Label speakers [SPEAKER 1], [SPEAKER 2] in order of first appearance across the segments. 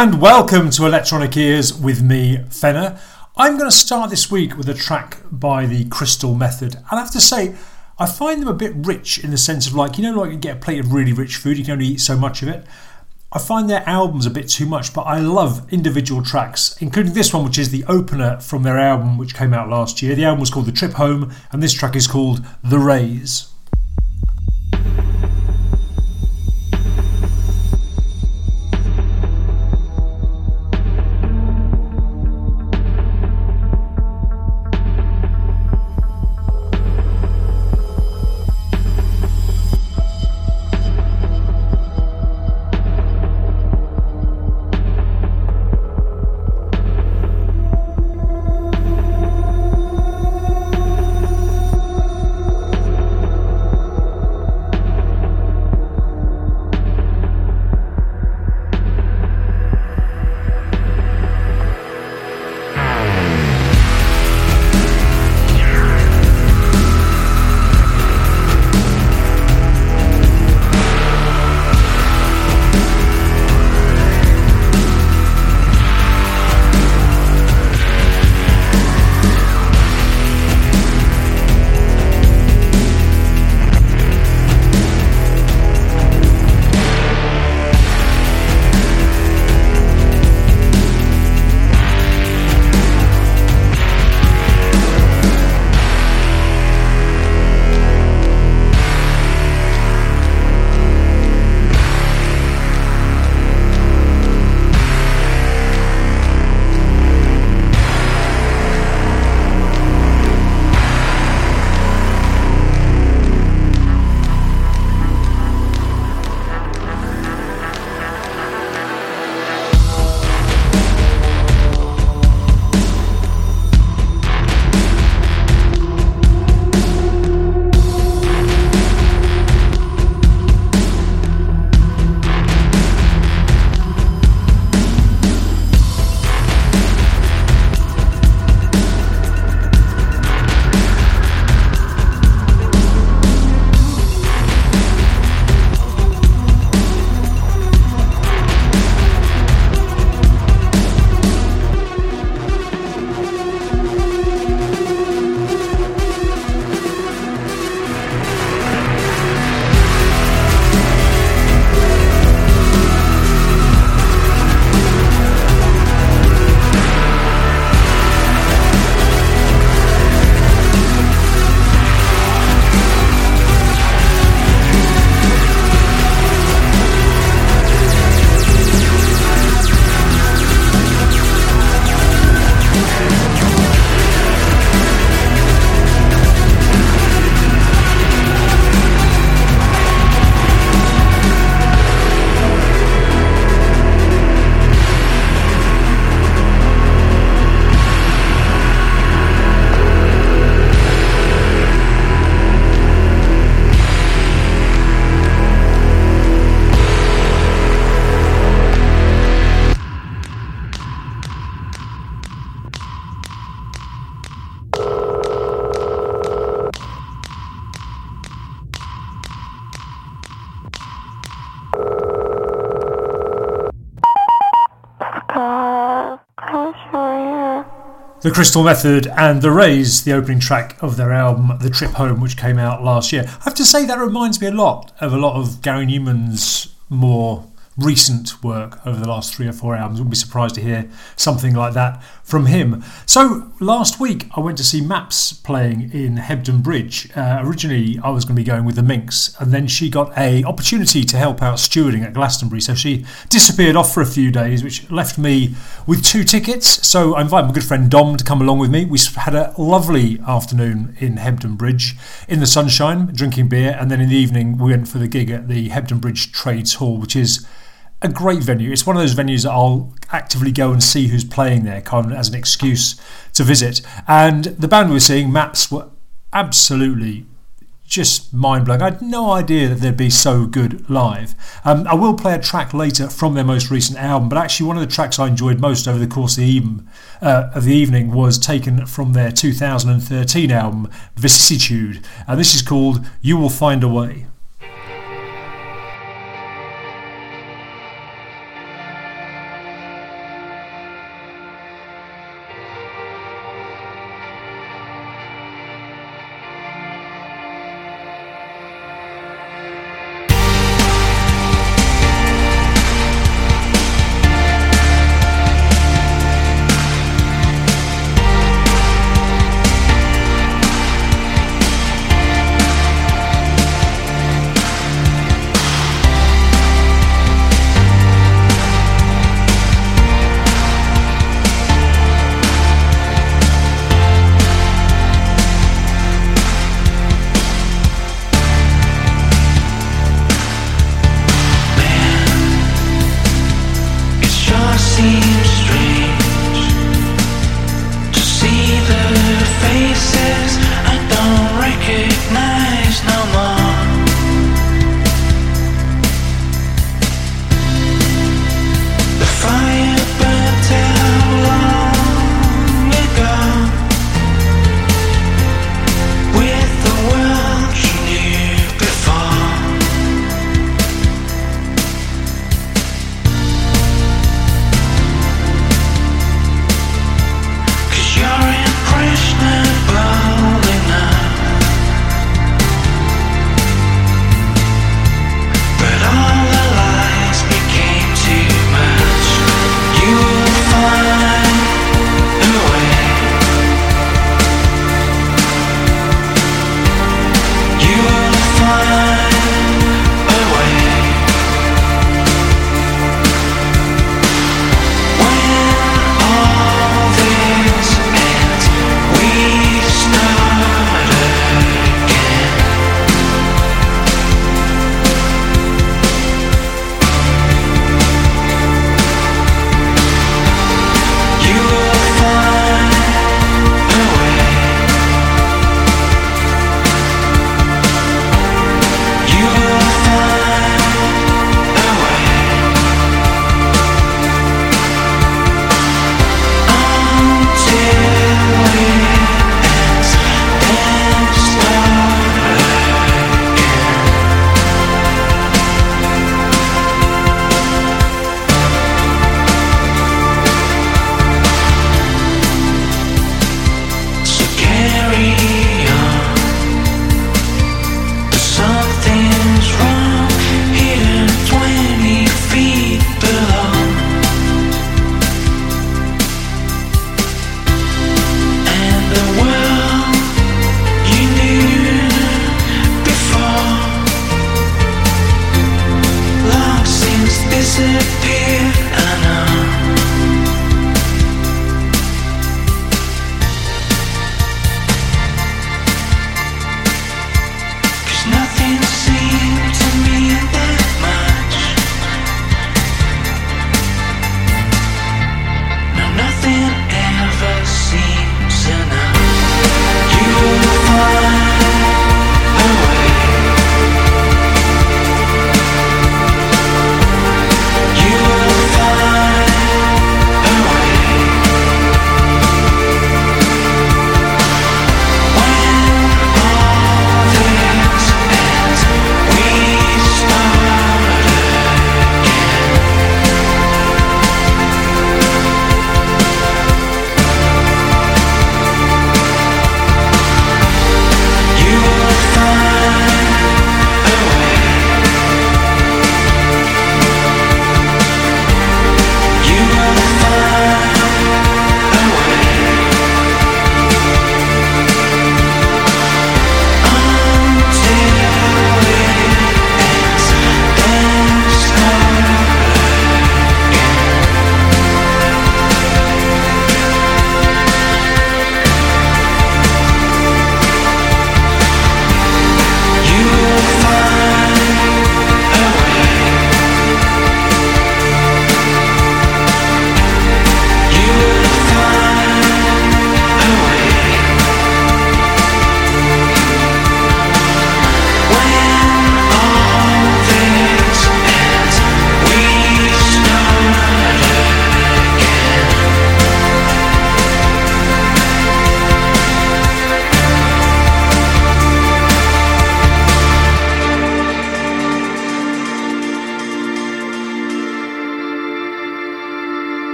[SPEAKER 1] and welcome to Electronic Ears with me, Fenner. I'm going to start this week with a track by the Crystal Method, and I have to say, I find them a bit rich in the sense of like, you know, like you get a plate of really rich food, you can only eat so much of it. I find their albums a bit too much, but I love individual tracks, including this one, which is the opener from their album, which came out last year. The album was called The Trip Home, and this track is called The Rays. The Crystal Method and The Rays, the opening track of their album The Trip Home, which came out last year. I have to say that reminds me a lot of a lot of Gary Numan's more recent work over the last three or four albums. Wouldn't be surprised to hear something like that from him. So last week I went to see Maps playing in Hebden Bridge. Uh, originally I was going to be going with the Minx, and then she got a opportunity to help out stewarding at Glastonbury, so she disappeared off for a few days, which left me with two tickets. So I invited my good friend Dom to come along with me. We had a lovely afternoon in Hebden Bridge in the sunshine, drinking beer, and then in the evening we went for the gig at the Hebden Bridge Trades Hall, which is a great venue. It's one of those venues that I'll actively go and see who's playing there, kind of as an excuse to visit. And the band we were seeing, Maps, were absolutely just mind blowing. I had no idea that they'd be so good live. Um, I will play a track later from their most recent album, but actually one of the tracks I enjoyed most over the course of the, even, uh, of the evening was taken from their 2013 album, Vicissitude, and this is called You Will Find a Way.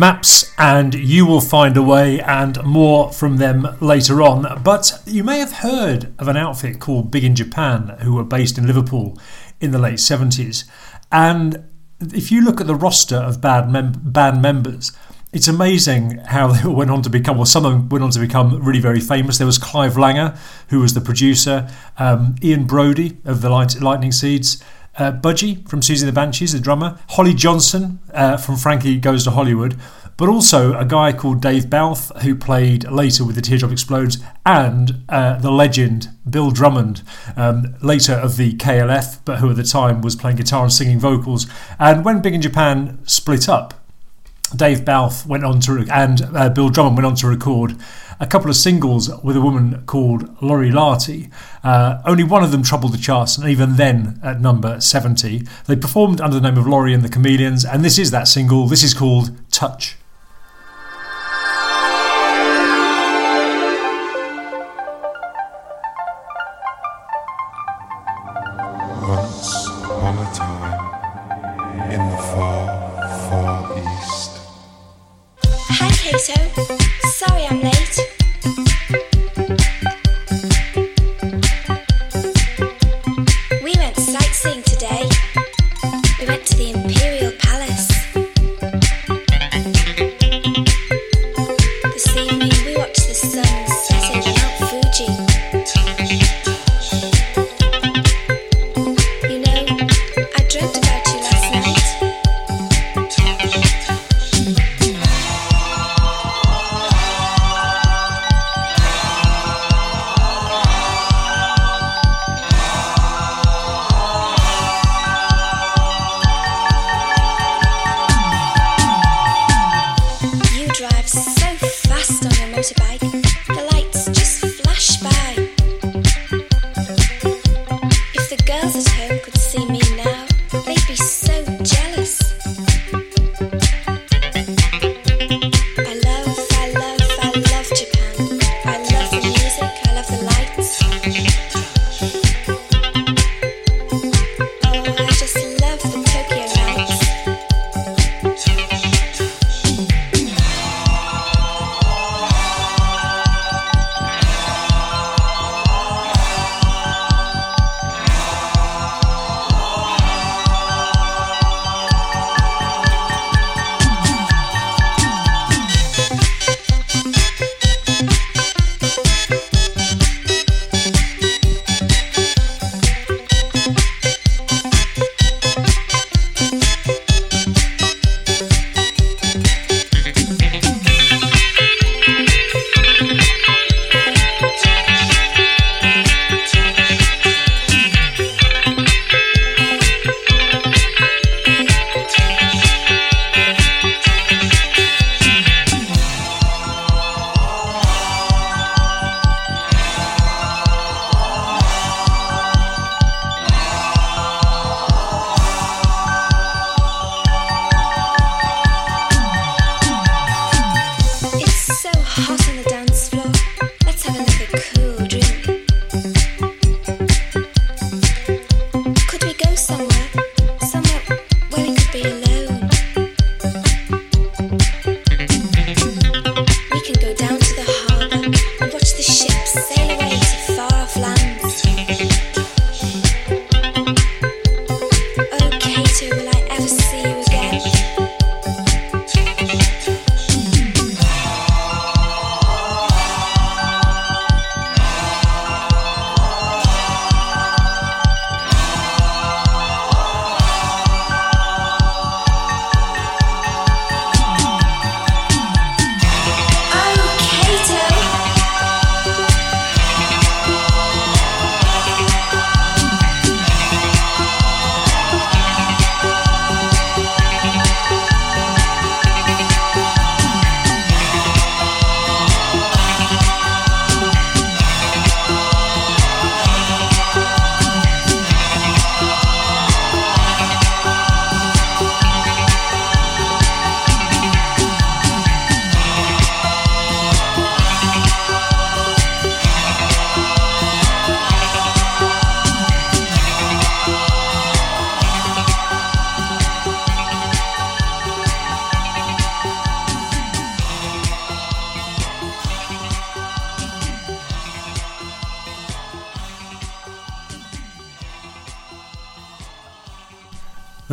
[SPEAKER 1] Maps and You Will Find a Way, and more from them later on. But you may have heard of an outfit called Big in Japan, who were based in Liverpool in the late 70s. And if you look at the roster of band, mem- band members, it's amazing how they went on to become, well, some of them went on to become really very famous. There was Clive Langer, who was the producer, um, Ian Broudie of the Light- Lightning Seeds, uh, Budgie from Siouxsie the Banshees, the drummer, Holly Johnson uh, from Frankie Goes to Hollywood, but also a guy called Dave Balfe who played later with the Teardrop Explodes, and uh, the legend Bill Drummond, um, later of the KLF, but who at the time was playing guitar and singing vocals. And when Big in Japan split up, Dave Balfe went on to and uh, Bill Drummond went on to record a couple of singles with a woman called Lori Lartey. Uh, only one of them troubled the charts, and even then at number 70. They performed under the name of Lori and the Chameleons, and this is that single. This is called Touch.
[SPEAKER 2] motorbike.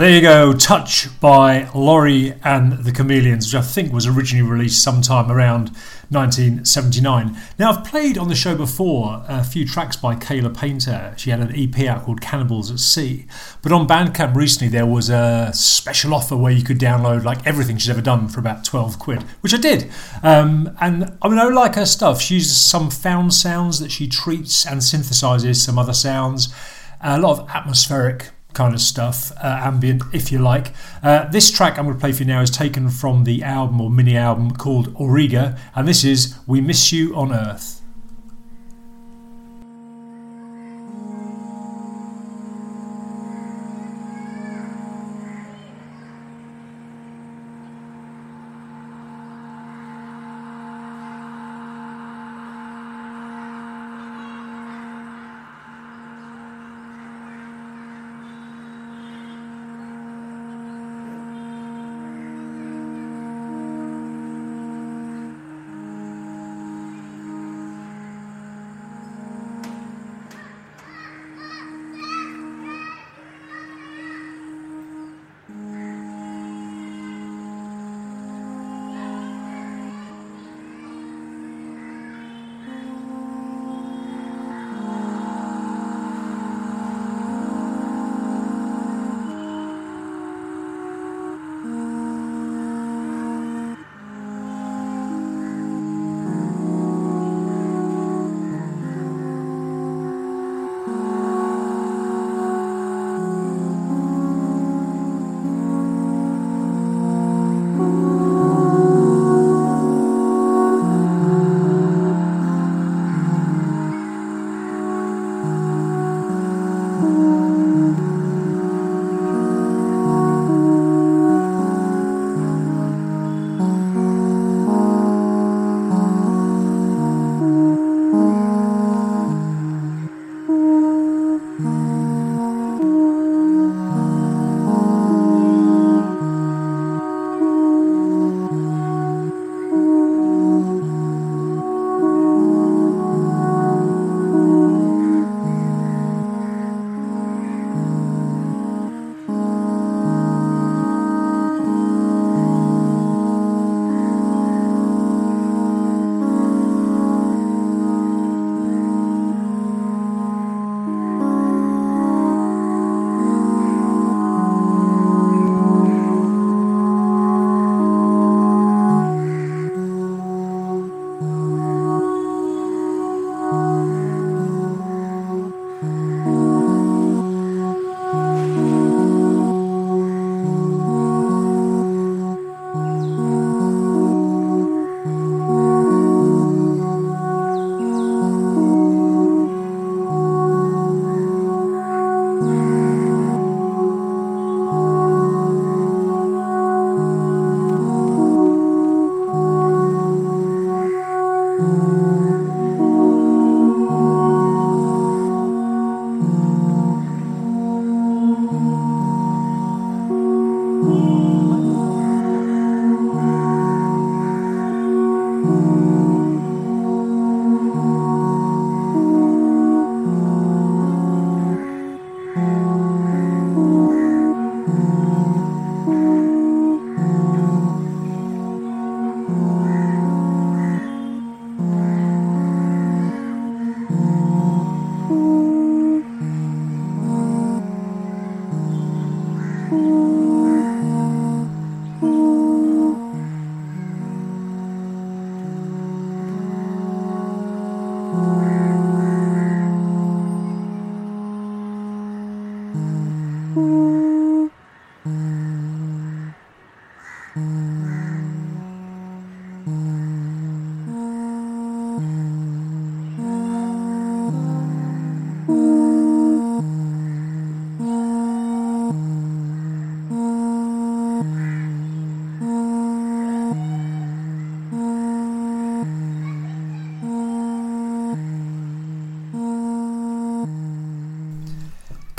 [SPEAKER 1] There you go, Touch by Lori and the Chameleons, which I think was originally released sometime around 1979. Now, I've played on the show before a few tracks by Kayla Painter. She had an EP out called Cannibals at Sea. But on Bandcamp recently, there was a special offer where you could download like everything she's ever done for about 12 quid, which I did. Um, and I mean, I like her stuff. She uses some found sounds that she treats and synthesizes some other sounds, a lot of atmospheric kind of stuff, uh, ambient, if you like. Uh, this track I'm going to play for you now is taken from the album or mini album called Auriga, and this is We Miss You on Earth.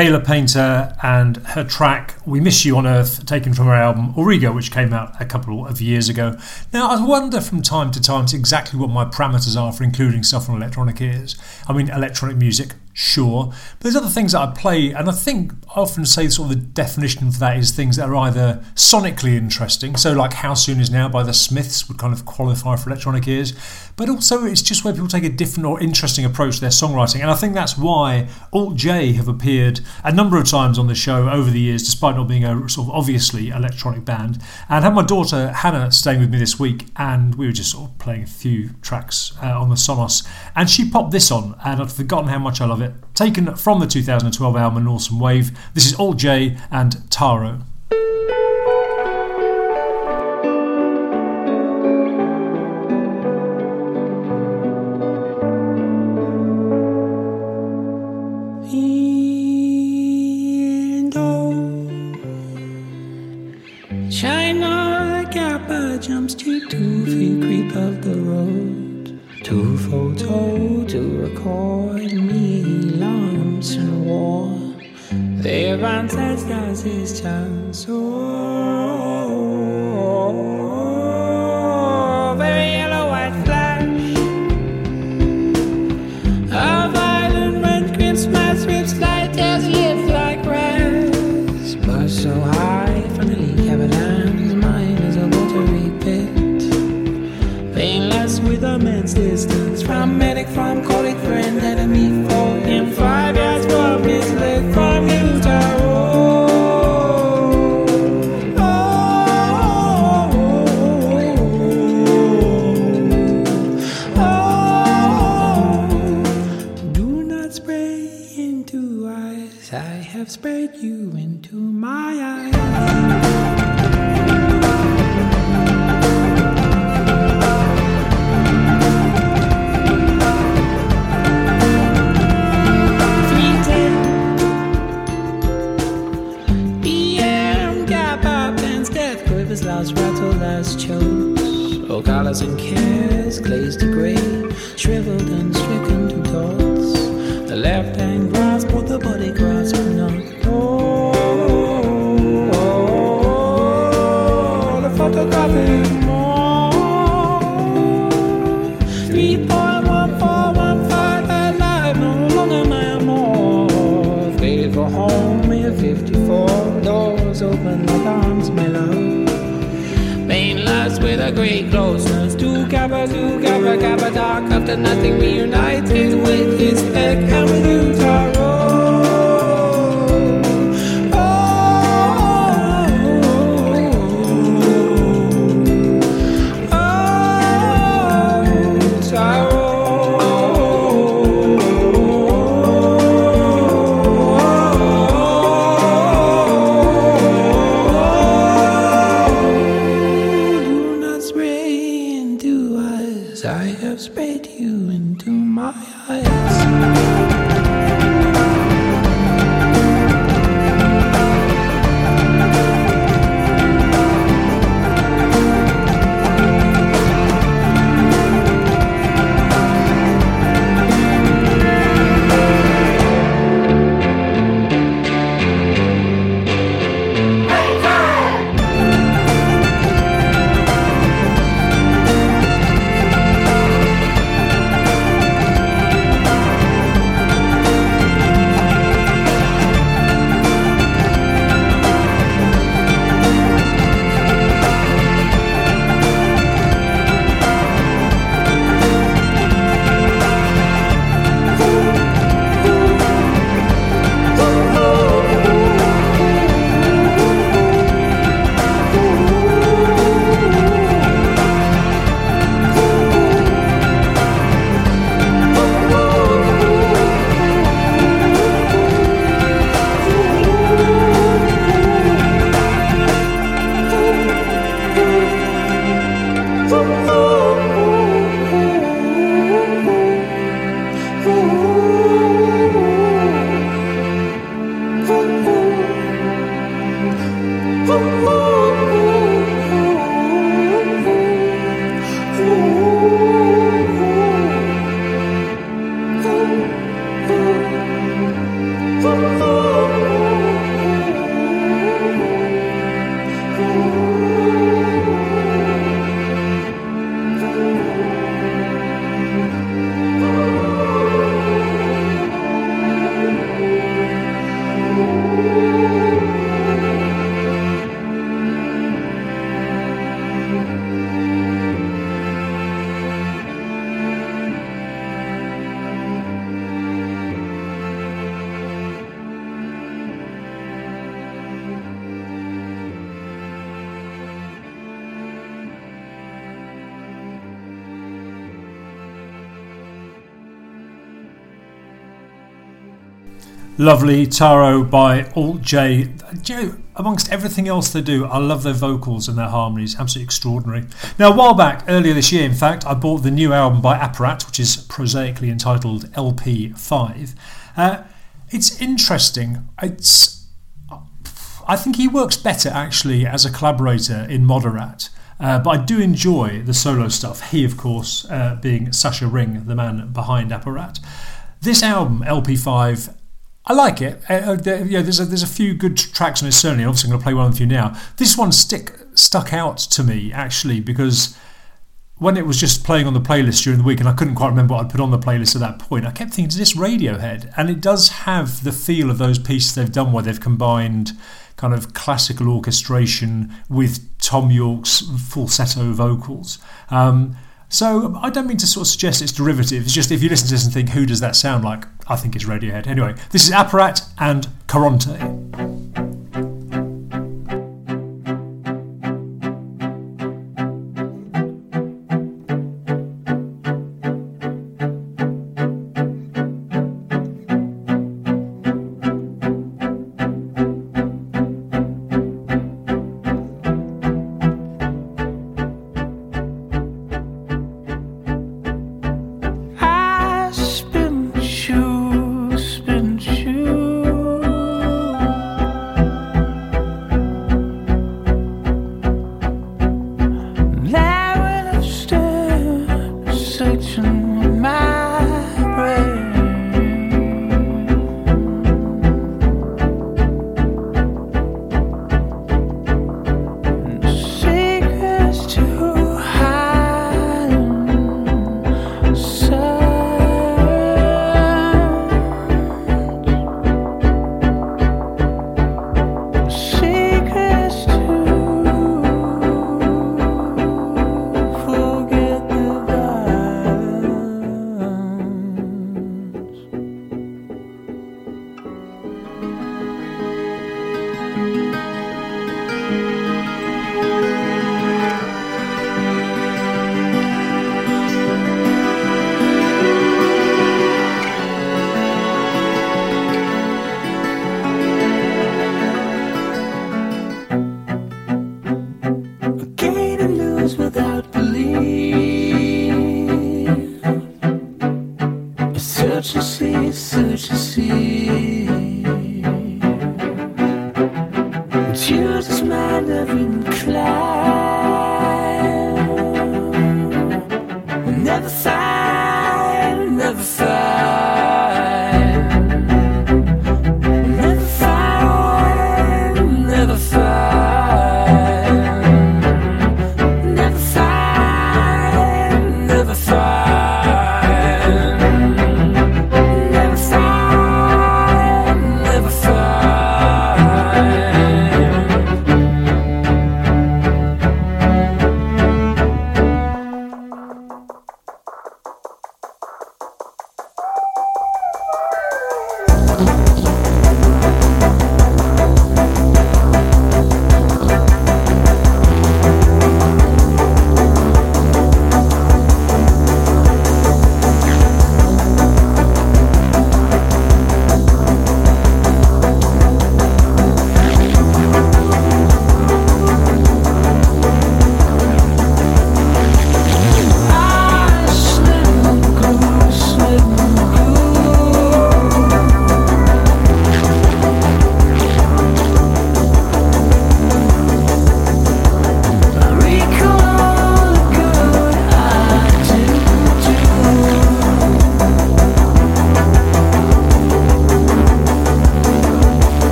[SPEAKER 1] Kayla Painter and her track We Miss You on Earth, taken from her album Origo, which came out a couple of years ago. Now, I wonder from time to time exactly what my parameters are for including stuff on electronic ears. I mean, electronic music,
[SPEAKER 3] sure. But there's other things that I play, and I think I often say sort of the definition for that is things that are either sonically interesting, so like How Soon Is Now by the Smiths would kind of qualify for electronic ears, but also it's just where people take a different or interesting approach to their songwriting. And I think that's why Alt J have appeared a number of times on the show over the years, despite not being a sort of obviously electronic band. And I had my daughter Hannah staying with me this week, and we were just sort of playing a few tracks uh, on the Sonos, and she popped this on, and I'd forgotten how much I love it. Taken from the 2012 album An Awesome Wave, this is Alt J and Taro.
[SPEAKER 4] I have sprayed you into my eyes.
[SPEAKER 1] Lovely Taro by Alt J. Joe, amongst everything else they do, I love their vocals and their harmonies. Absolutely extraordinary. Now, a while back, earlier this year, in fact, I bought the new album by Apparat, which is prosaically entitled LP5. Uh, it's interesting. It's I think he works better actually as a collaborator in Moderat. Uh, but I do enjoy the solo stuff. He, of course, uh, being Sascha Ring, the man behind Apparat. This album, LP5, I like it. Uh, uh, there, yeah, there's a, there's a few good tracks on it. Certainly, obviously, I'm going to play one with you now. This one stick stuck out to me actually because when it was just playing on the playlist during the week, and I couldn't quite remember what I'd put on the playlist at that point, I kept thinking, "Is this Radiohead?" And it does have the feel of those pieces they've done where they've combined kind of classical orchestration with Thom Yorke's falsetto vocals. Um, so I don't mean to sort of suggest it's derivative. It's just if you listen to this and think, who does that sound like? I think it's Radiohead. Anyway, this is Apparat and Caronte.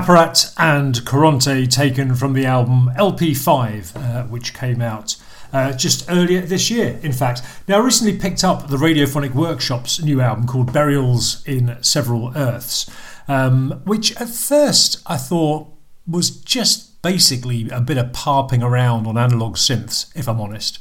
[SPEAKER 1] Apparat and Caronte taken from the album LP5, uh, which came out uh, just earlier this year, in fact. Now, I recently picked up the Radiophonic Workshop's new album called Burials in Several Earths, um, which at first I thought was just basically a bit of parping around on analog synths, if I'm honest.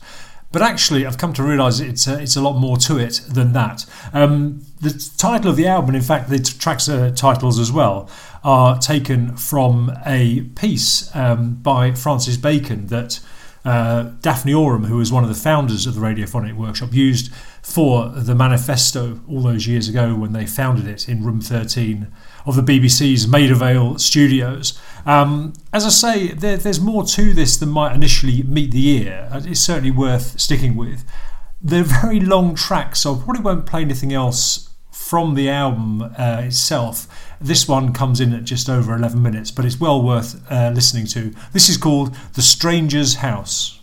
[SPEAKER 1] But actually, I've come to realise it's a, it's a lot more to it than that. Um, the title of the album, in fact, the tracks uh, titles as well, are taken from a piece um, by Francis Bacon that uh, Daphne Oram, who was one of the founders of the Radiophonic Workshop, used for the manifesto all those years ago when they founded it in room 13 of the BBC's Maida Vale studios. Um, as I say, there, there's more to this than might initially meet the ear. It's certainly worth sticking with. They're very long tracks, so I probably won't play anything else from the album uh, itself. This one comes in at just over 11 minutes, but it's well worth uh, listening to. This is called The Stranger's House.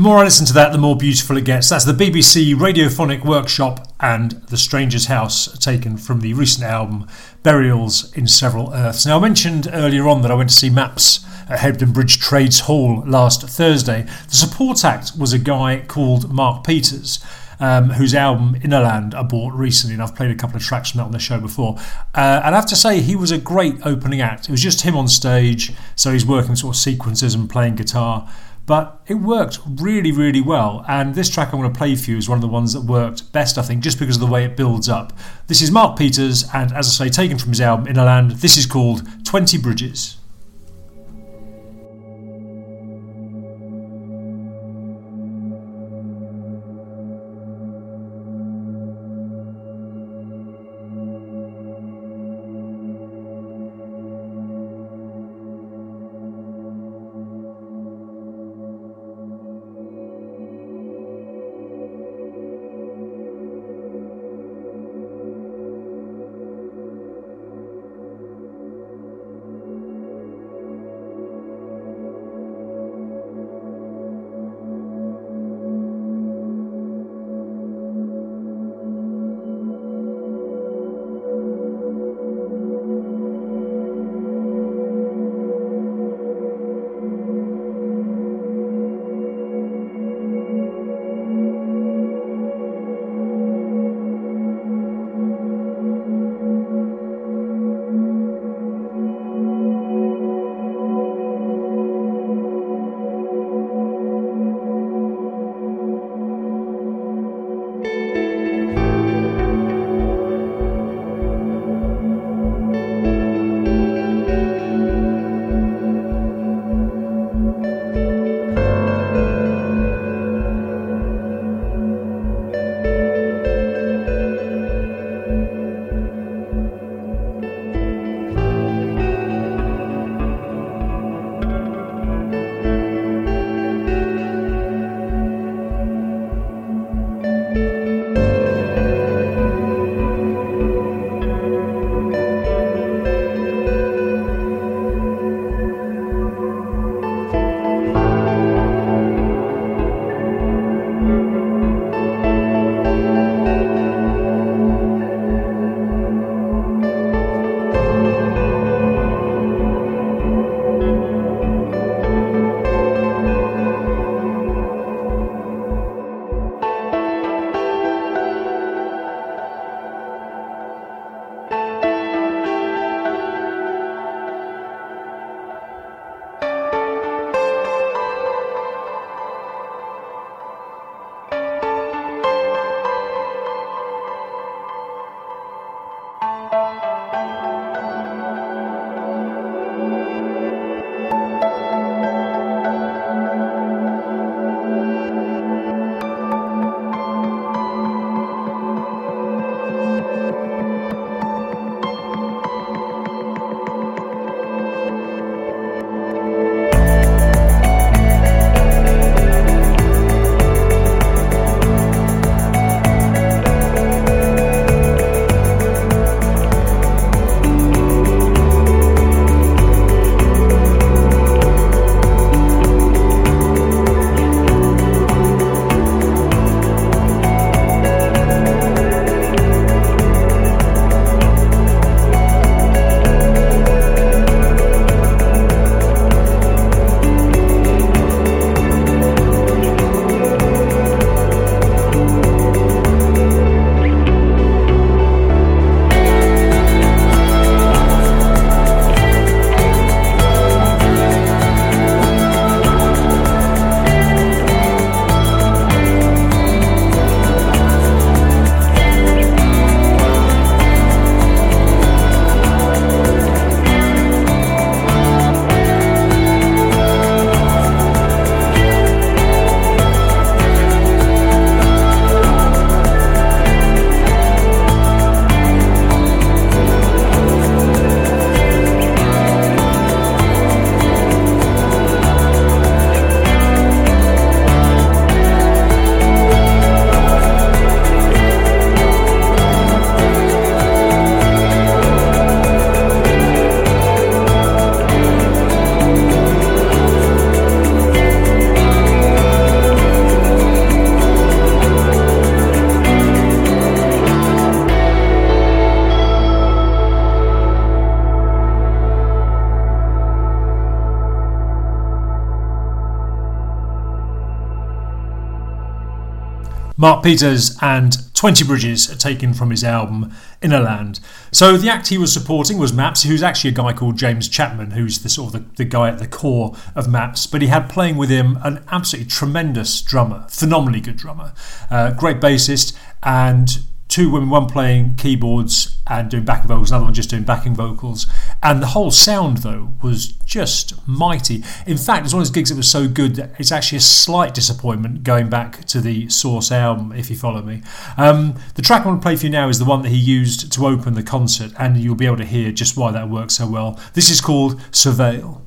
[SPEAKER 1] The more I listen to that, the more beautiful it gets. That's the BBC Radiophonic Workshop and The Stranger's House, taken from the recent album Burials in Several Earths. Now, I mentioned earlier on that I went to see Maps at Hebden Bridge Trades Hall last Thursday. The support act was a guy called Mark Peters. Um, whose album Innerland I bought recently, and I've played a couple of tracks from that on the show before. Uh, and I have to say, he was a great opening act. It was just him on stage, so he's working sort of sequences and playing guitar but it worked really, really well. And this track I'm going to play for you is one of the ones that worked best, I think, just because of the way it builds up. This is Mark Peters, and as I say, taken from his album Innerland, this is called 20 Bridges.
[SPEAKER 3] Mark Peters and 20 Bridges taken from his album Innerland. So the act he was supporting was Maps, who's actually a guy called James Chapman, who's the sort of the, the guy at the core of Maps, but he had playing with him an absolutely tremendous drummer, phenomenally good drummer, uh, great bassist, and two women, one playing keyboards and doing backing vocals, another one just doing backing vocals. And the whole sound, though, was just mighty. In fact, it's one of those gigs that was so good that it's actually a slight disappointment going back to the Source album, if you follow me. Um, the track I want to play for you now is the one that he used to open the concert, and you'll be able to hear just why that works so well. This is called Surveil.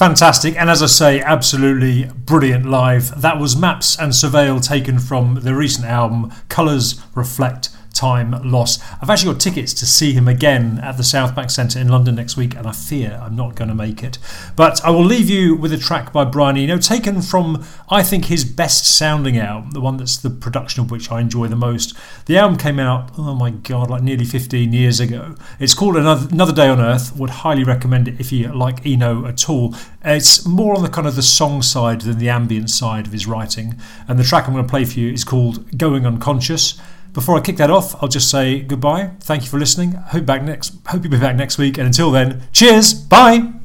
[SPEAKER 3] Fantastic, and as I say, absolutely brilliant live. That was Maps and Surveil taken from the recent album Colours Reflect
[SPEAKER 1] time loss. I've actually got tickets to see him again at the South Bank Centre in London next week, and I fear I'm not going to make it. But I will leave you with a track by Brian Eno, taken from, I think, his best sounding album, the one that's the production of which I enjoy the most. The album came out, oh my god, like nearly 15 years ago. It's called Another, Another Day on Earth. Would highly recommend it if you like Eno at all. It's more on the kind of the song side than the ambient side of his writing. And the track I'm going to play for you is called Going Unconscious. Before I kick that off, I'll just say goodbye. Thank you for listening. Hope back next. Hope you'll be back next week. And until then, cheers. Bye.